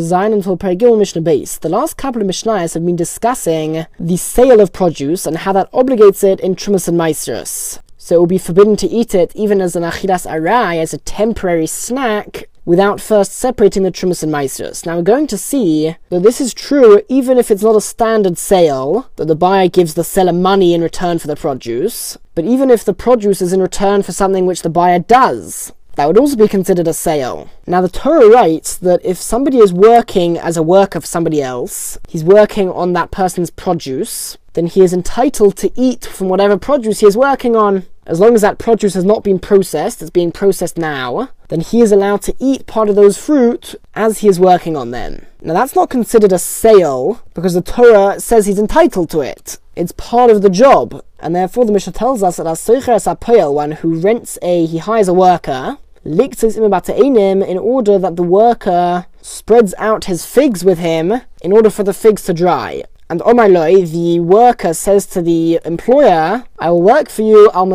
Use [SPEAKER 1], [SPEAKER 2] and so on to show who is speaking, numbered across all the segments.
[SPEAKER 1] Zayin until. The last couple of Mishnahs have been discussing the sale of produce and how that obligates it in Trumas and Maestros. So it will be forbidden to eat it even as an Achilas Arai, as a temporary snack, without first separating the Trumas and Maestros. Now we're going to see that this is true even if it's not a standard sale, that the buyer gives the seller money in return for the produce, but even if the produce is in return for something which the buyer does that would also be considered a sale. Now, the Torah writes that if somebody is working as a worker for somebody else, he's working on that person's produce, then he is entitled to eat from whatever produce he is working on. As long as that produce has not been processed, it's being processed now, then he is allowed to eat part of those fruit as he is working on them. Now, that's not considered a sale because the Torah says he's entitled to it. It's part of the job, and therefore the Mishnah tells us that as one who rents a, he hires a worker, in order that the worker spreads out his figs with him in order for the figs to dry. And oh Omarloi, the worker says to the employer, I will work for you on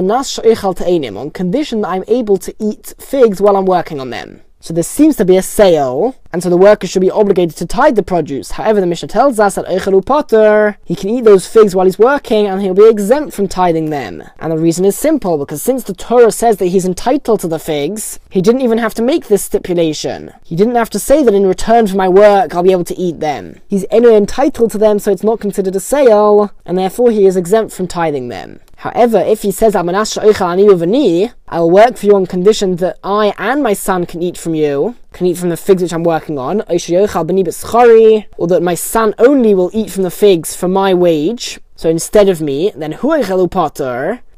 [SPEAKER 1] condition that I'm able to eat figs while I'm working on them. So there seems to be a sale, and so the worker should be obligated to tithe the produce. However, the Mishnah tells us that Eichelu Potter, he can eat those figs while he's working, and he'll be exempt from tithing them. And the reason is simple, because since the Torah says that he's entitled to the figs, he didn't even have to make this stipulation. He didn't have to say that in return for my work, I'll be able to eat them. He's anyway entitled to them, so it's not considered a sale, and therefore he is exempt from tithing them. However, if he says, I'm an I'll work for you on condition that I and my son can eat from you, can eat from the figs which I'm working on, or that my son only will eat from the figs for my wage, so instead of me, then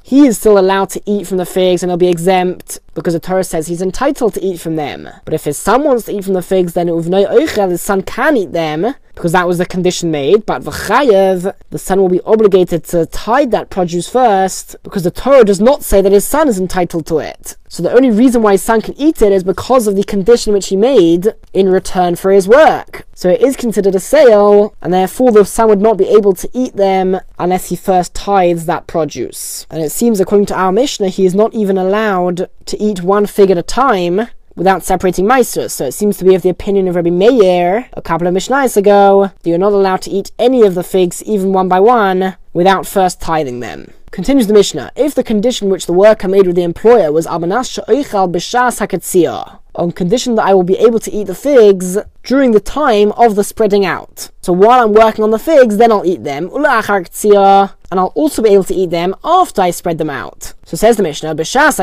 [SPEAKER 1] he is still allowed to eat from the figs and he'll be exempt because the Torah says he's entitled to eat from them. But if his son wants to eat from the figs, then his son can eat them because that was the condition made. But v'chayev, the son will be obligated to tithe that produce first, because the Torah does not say that his son is entitled to it. So the only reason why his son can eat it is because of the condition which he made in return for his work. So it is considered a sale, and therefore the son would not be able to eat them unless he first tithes that produce. And it seems, according to our Mishnah, he is not even allowed to eat one fig at a time, without separating Maestros. So it seems to be of the opinion of Rabbi Meir a couple of Mishnahs ago that you're not allowed to eat any of the figs, even one by one, without first tithing them. Continues the Mishnah, if the condition which the worker made with the employer was Abanas Sha'oichal B'Shas HaKatziyah, on condition that I will be able to eat the figs during the time of the spreading out. So while I'm working on the figs, then I'll eat them, and I'll also be able to eat them after I spread them out. So says the Mishnah, B'shas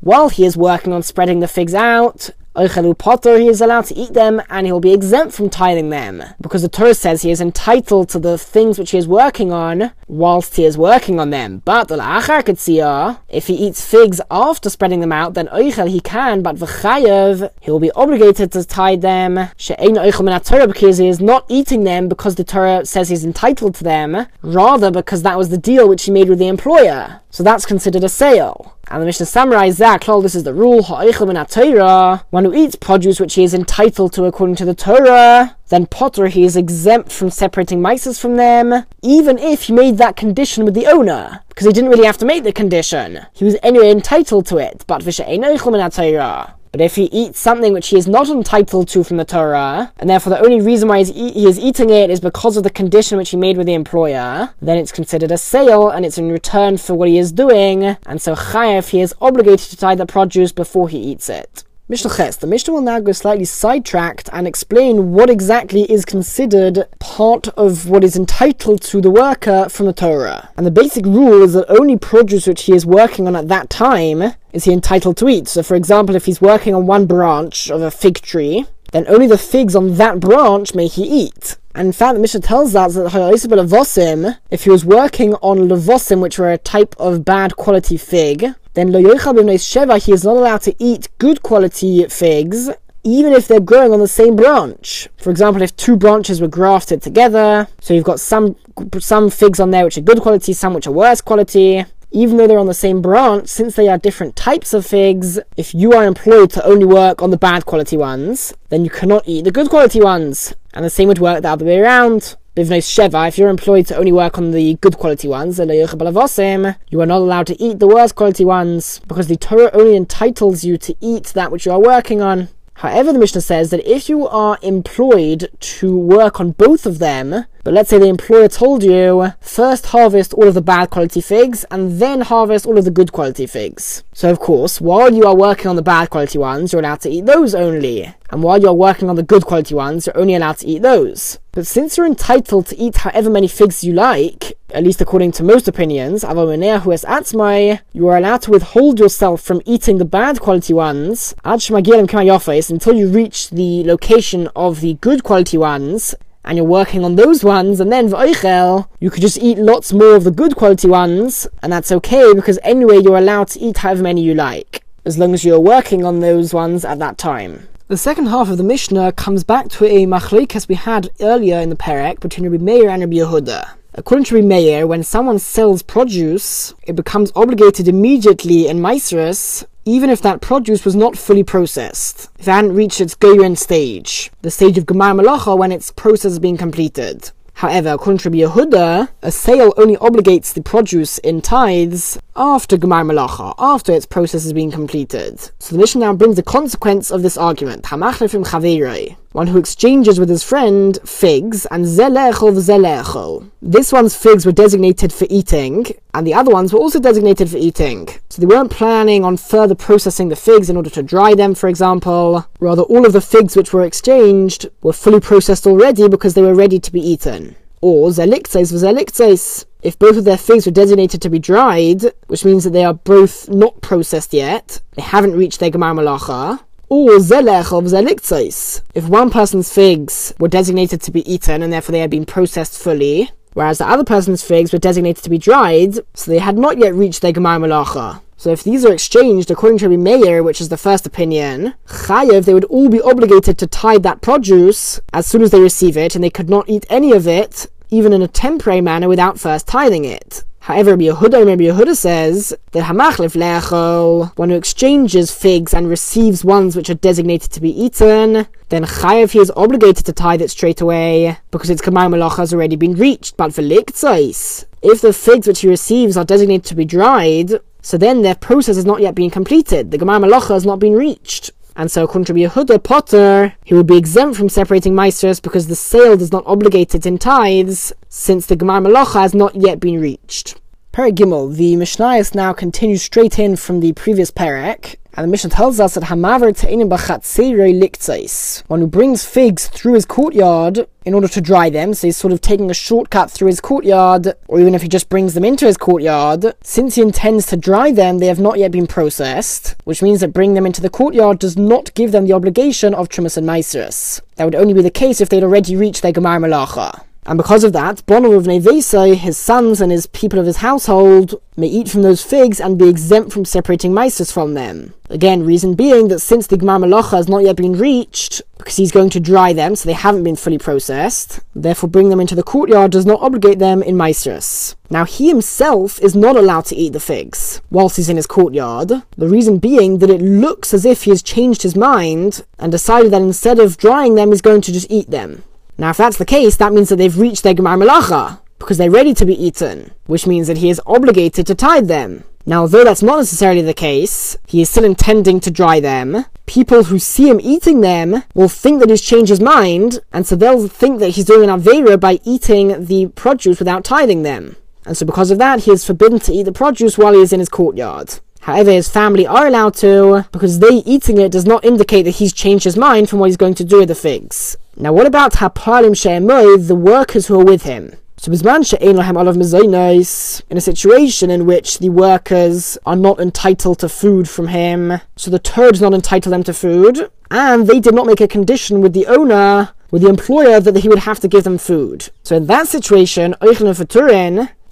[SPEAKER 1] while he is working on spreading the figs out, Potter, he is allowed to eat them and he will be exempt from tithing them. Because the Torah says he is entitled to the things which he is working on whilst he is working on them. But uh, if he eats figs after spreading them out, then Oichel he can, but V'chayev, he will be obligated to tithe them. She'ein Oichel Torah because he is not eating them because the Torah says he's entitled to them, rather because that was the deal which he made with the employer. So that's considered a sale. And the Mishnah summarizes that, lol, this is the rule, one who eats produce which he is entitled to according to the Torah, then Potter he is exempt from separating mices from them, even if he made that condition with the owner, because he didn't really have to make the condition. He was anyway entitled to it, but but if he eats something which he is not entitled to from the Torah, and therefore the only reason why he is eating it is because of the condition which he made with the employer, then it's considered a sale and it's in return for what he is doing, and so Chayev, he is obligated to tie the produce before he eats it. Mishnah Ches. The Mishnah will now go slightly sidetracked and explain what exactly is considered part of what is entitled to the worker from the Torah. And the basic rule is that only produce which he is working on at that time is he entitled to eat. So, for example, if he's working on one branch of a fig tree, then only the figs on that branch may he eat. And in fact, the Mishnah tells us that if he was working on levosim, which were a type of bad quality fig, then lo sheva, he is not allowed to eat good quality figs, even if they're growing on the same branch. For example, if two branches were grafted together, so you've got some some figs on there which are good quality, some which are worse quality. Even though they're on the same branch, since they are different types of figs, if you are employed to only work on the bad quality ones, then you cannot eat the good quality ones. And the same would work the other way around. Bivnei Sheva, if you're employed to only work on the good quality ones, you are not allowed to eat the worst quality ones, because the Torah only entitles you to eat that which you are working on. However, the Mishnah says that if you are employed to work on both of them, but let's say the employer told you, first harvest all of the bad quality figs and then harvest all of the good quality figs. So, of course, while you are working on the bad quality ones, you're allowed to eat those only. And while you're working on the good quality ones, you're only allowed to eat those. But since you're entitled to eat however many figs you like, at least according to most opinions, you are allowed to withhold yourself from eating the bad quality ones until you reach the location of the good quality ones, and you're working on those ones, and then you could just eat lots more of the good quality ones, and that's okay because anyway you're allowed to eat however many you like, as long as you're working on those ones at that time. The second half of the Mishnah comes back to a machlekes we had earlier in the Perek between Rabbi Meir and Rabbi Yehuda. According to Meir, when someone sells produce, it becomes obligated immediately in Maisrus, even if that produce was not fully processed, if it hadn't reached its Goyen stage, the stage of Gemar Malacha when its process is being completed. However, according to Yehuda, a sale only obligates the produce in tithes after Gemar Malacha, after its process has been completed. So the Mishnah now brings the consequence of this argument. One who exchanges with his friend figs and zelechol zelechol. This one's figs were designated for eating, and the other ones were also designated for eating. So they weren't planning on further processing the figs in order to dry them, for example. Rather, all of the figs which were exchanged were fully processed already because they were ready to be eaten. Or zeliktzes zeliktzes if both of their figs were designated to be dried, which means that they are both not processed yet, they haven't reached their Gemar Malacha, If one person's figs were designated to be eaten and therefore they had been processed fully, whereas the other person's figs were designated to be dried, so they had not yet reached their Gemar Malacha. So if these are exchanged according to Rabbi Meir, which is the first opinion, Chayev, they would all be obligated to tithe that produce as soon as they receive it, and they could not eat any of it even in a temporary manner without first tithing it. However, Rabbi Yehuda, Rabbi Yehuda says that Hamachlif Lechol, one who exchanges figs and receives ones which are designated to be eaten, then Chayav he is obligated to tithe it straight away because its Gemar Malach has already been reached. But for Liktzais, if the figs which he receives are designated to be dried, so then their process has not yet been completed. The Gemar Malacha has not been reached. And so, according to Yehuda Potter, he would be exempt from separating Meisters because the sale does not obligate it in tithes, since the Gemar Malacha has not yet been reached. Perek Gimel, the Mishnayos now continues straight in from the previous Perek, and the Mishnah tells us that Hamaver Te'inim Bachatzerei Liktzais, one who brings figs through his courtyard in order to dry them, so he's sort of taking a shortcut through his courtyard, or even if he just brings them into his courtyard, since he intends to dry them, they have not yet been processed, which means that bringing them into the courtyard does not give them the obligation of Trumas and Meiseris. That would only be the case if they'd already reached their Gemar Malacha. And because of that, Bono of Nevesa, his sons and his people of his household, may eat from those figs and be exempt from separating Mises from them. Again, reason being that since the Gemar Malacha has not yet been reached, because he's going to dry them so they haven't been fully processed, therefore bring them into the courtyard does not obligate them in Meisters. Now he himself is not allowed to eat the figs whilst he's in his courtyard, the reason being that it looks as if he has changed his mind and decided that instead of drying them he's going to just eat them. Now, if that's the case, that means that they've reached their Gemar Melacha, because they're ready to be eaten, which means that he is obligated to tithe them. Now, although that's not necessarily the case, he is still intending to dry them. People who see him eating them will think that he's changed his mind, and so they'll think that he's doing an Avera by eating the produce without tithing them. And so because of that, he is forbidden to eat the produce while he is in his courtyard. However, his family are allowed to, because they eating it does not indicate that he's changed his mind from what he's going to do with the figs. Now, what about Hapalim She'emoy, the workers who are with him? So, in a situation in which the workers are not entitled to food from him, so the Torah does not entitle them to food, and they did not make a condition with the owner, with the employer, that he would have to give them food. So, in that situation,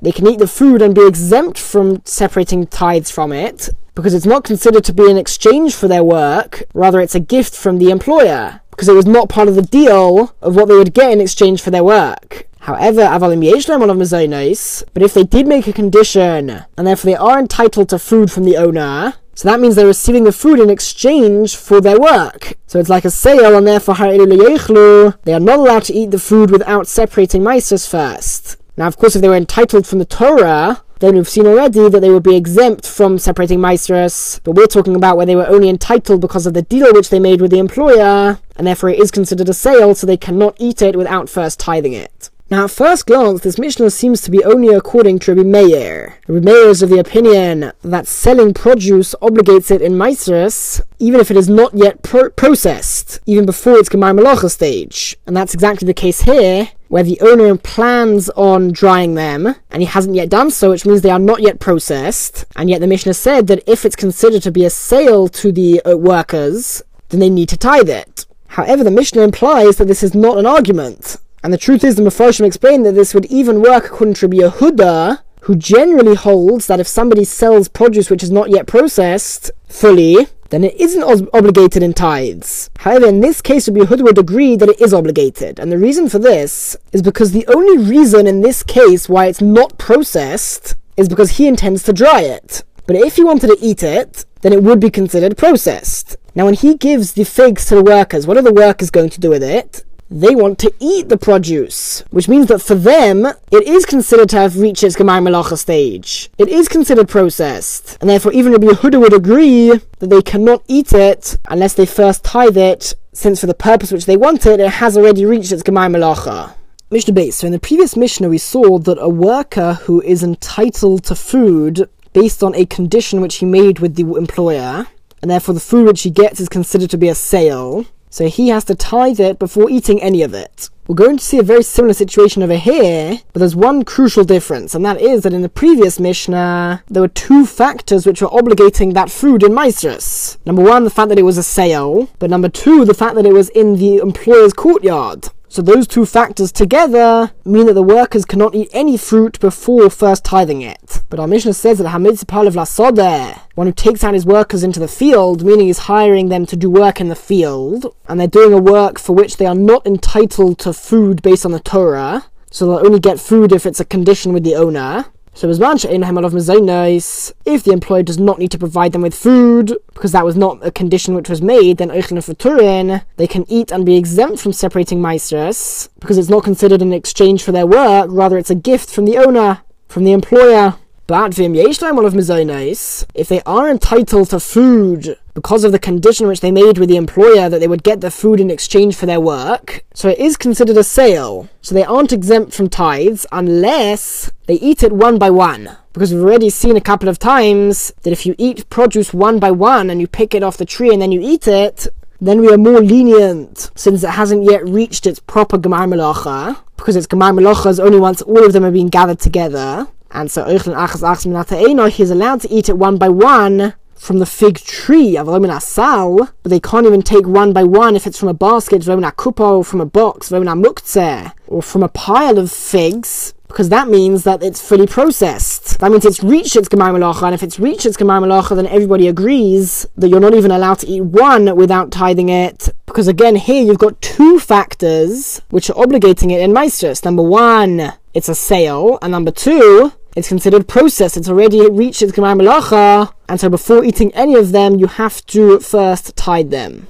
[SPEAKER 1] they can eat the food and be exempt from separating tithes from it because it's not considered to be an exchange for their work, rather, it's a gift from the employer because it was not part of the deal of what they would get in exchange for their work. However, but if they did make a condition and therefore they are entitled to food from the owner, so that means they're receiving the food in exchange for their work. So it's like a sale, and therefore they are not allowed to eat the food without separating mices first. Now, of course, if they were entitled from the Torah, then we've seen already that they would be exempt from separating maestros, but we're talking about where they were only entitled because of the deal which they made with the employer, and therefore it is considered a sale, so they cannot eat it without first tithing it. Now, at first glance, this Mishnah seems to be only according to Rabbi Meir. Rabbi Meir is of the opinion that selling produce obligates it in Maestris, even if it is not yet pro- processed, even before its Gemar Malacha stage. And that's exactly the case here, where the owner plans on drying them, and he hasn't yet done so, which means they are not yet processed. And yet the Mishnah said that if it's considered to be a sale to the uh, workers, then they need to tithe it. However, the Mishnah implies that this is not an argument. And the truth is, the Mepharshim explained that this would even work according to Yehuda, who generally holds that if somebody sells produce which is not yet processed fully, then it isn't ob- obligated in tithes. However, in this case, Rabbi Yehuda would agree that it is obligated. And the reason for this is because the only reason in this case why it's not processed is because he intends to dry it. But if he wanted to eat it, then it would be considered processed. Now, when he gives the figs to the workers, what are the workers going to do with it? They want to eat the produce, which means that for them, it is considered to have reached its Gemar Malacha stage. It is considered processed, and therefore even Rabbi Yehuda would agree that they cannot eat it unless they first tithe it, since for the purpose which they want it, it has already reached its Gemar Malacha. Mishnah base. So in the previous Mishnah, we saw that a worker who is entitled to food based on a condition which he made with the employer, and therefore the food which he gets is considered to be a sale, so he has to tithe it before eating any of it. We're going to see a very similar situation over here, but there's one crucial difference, and that is that in the previous Mishnah, there were two factors which were obligating that food in Maestris. Number one, the fact that it was a sale, but number two, the fact that it was in the employer's courtyard. So those two factors together mean that the workers cannot eat any fruit before first tithing it. But our Mishnah says that Hamid Palav Lasodeh, one who takes out his workers into the field, meaning he's hiring them to do work in the field, and they're doing a work for which they are not entitled to food based on the Torah, so they'll only get food if it's a condition with the owner. So if the employer does not need to provide them with food, because that was not a condition which was made, then they can eat and be exempt from separating maestras, because it's not considered an exchange for their work, rather it's a gift from the owner, from the employer. But if they are entitled to food because of the condition which they made with the employer that they would get the food in exchange for their work, so it is considered a sale. So they aren't exempt from tithes unless they eat it one by one. Because we've already seen a couple of times that if you eat produce one by one and you pick it off the tree and then you eat it, then we are more lenient since it hasn't yet reached its proper Gemar Melacha, because its Gemar Melacha is only once all of them have been gathered together. And so Eichlin Achas Achas Minata he's allowed to eat it one by one from the fig tree of Asal, but they can't even take one by one if it's from a basket, Kupo, from a box, Muktzeh, or from a pile of figs, because that means that it's fully processed. That means it's reached its Gemar Malacha, and if it's reached its Gemar Malacha, then everybody agrees that you're not even allowed to eat one without tithing it, because again, here you've got two factors which are obligating it in Maestros. Number one, it's a sale, and number two, it's considered processed. It's already reached its Gemar Melacha, and so before eating any of them, you have to first tide them.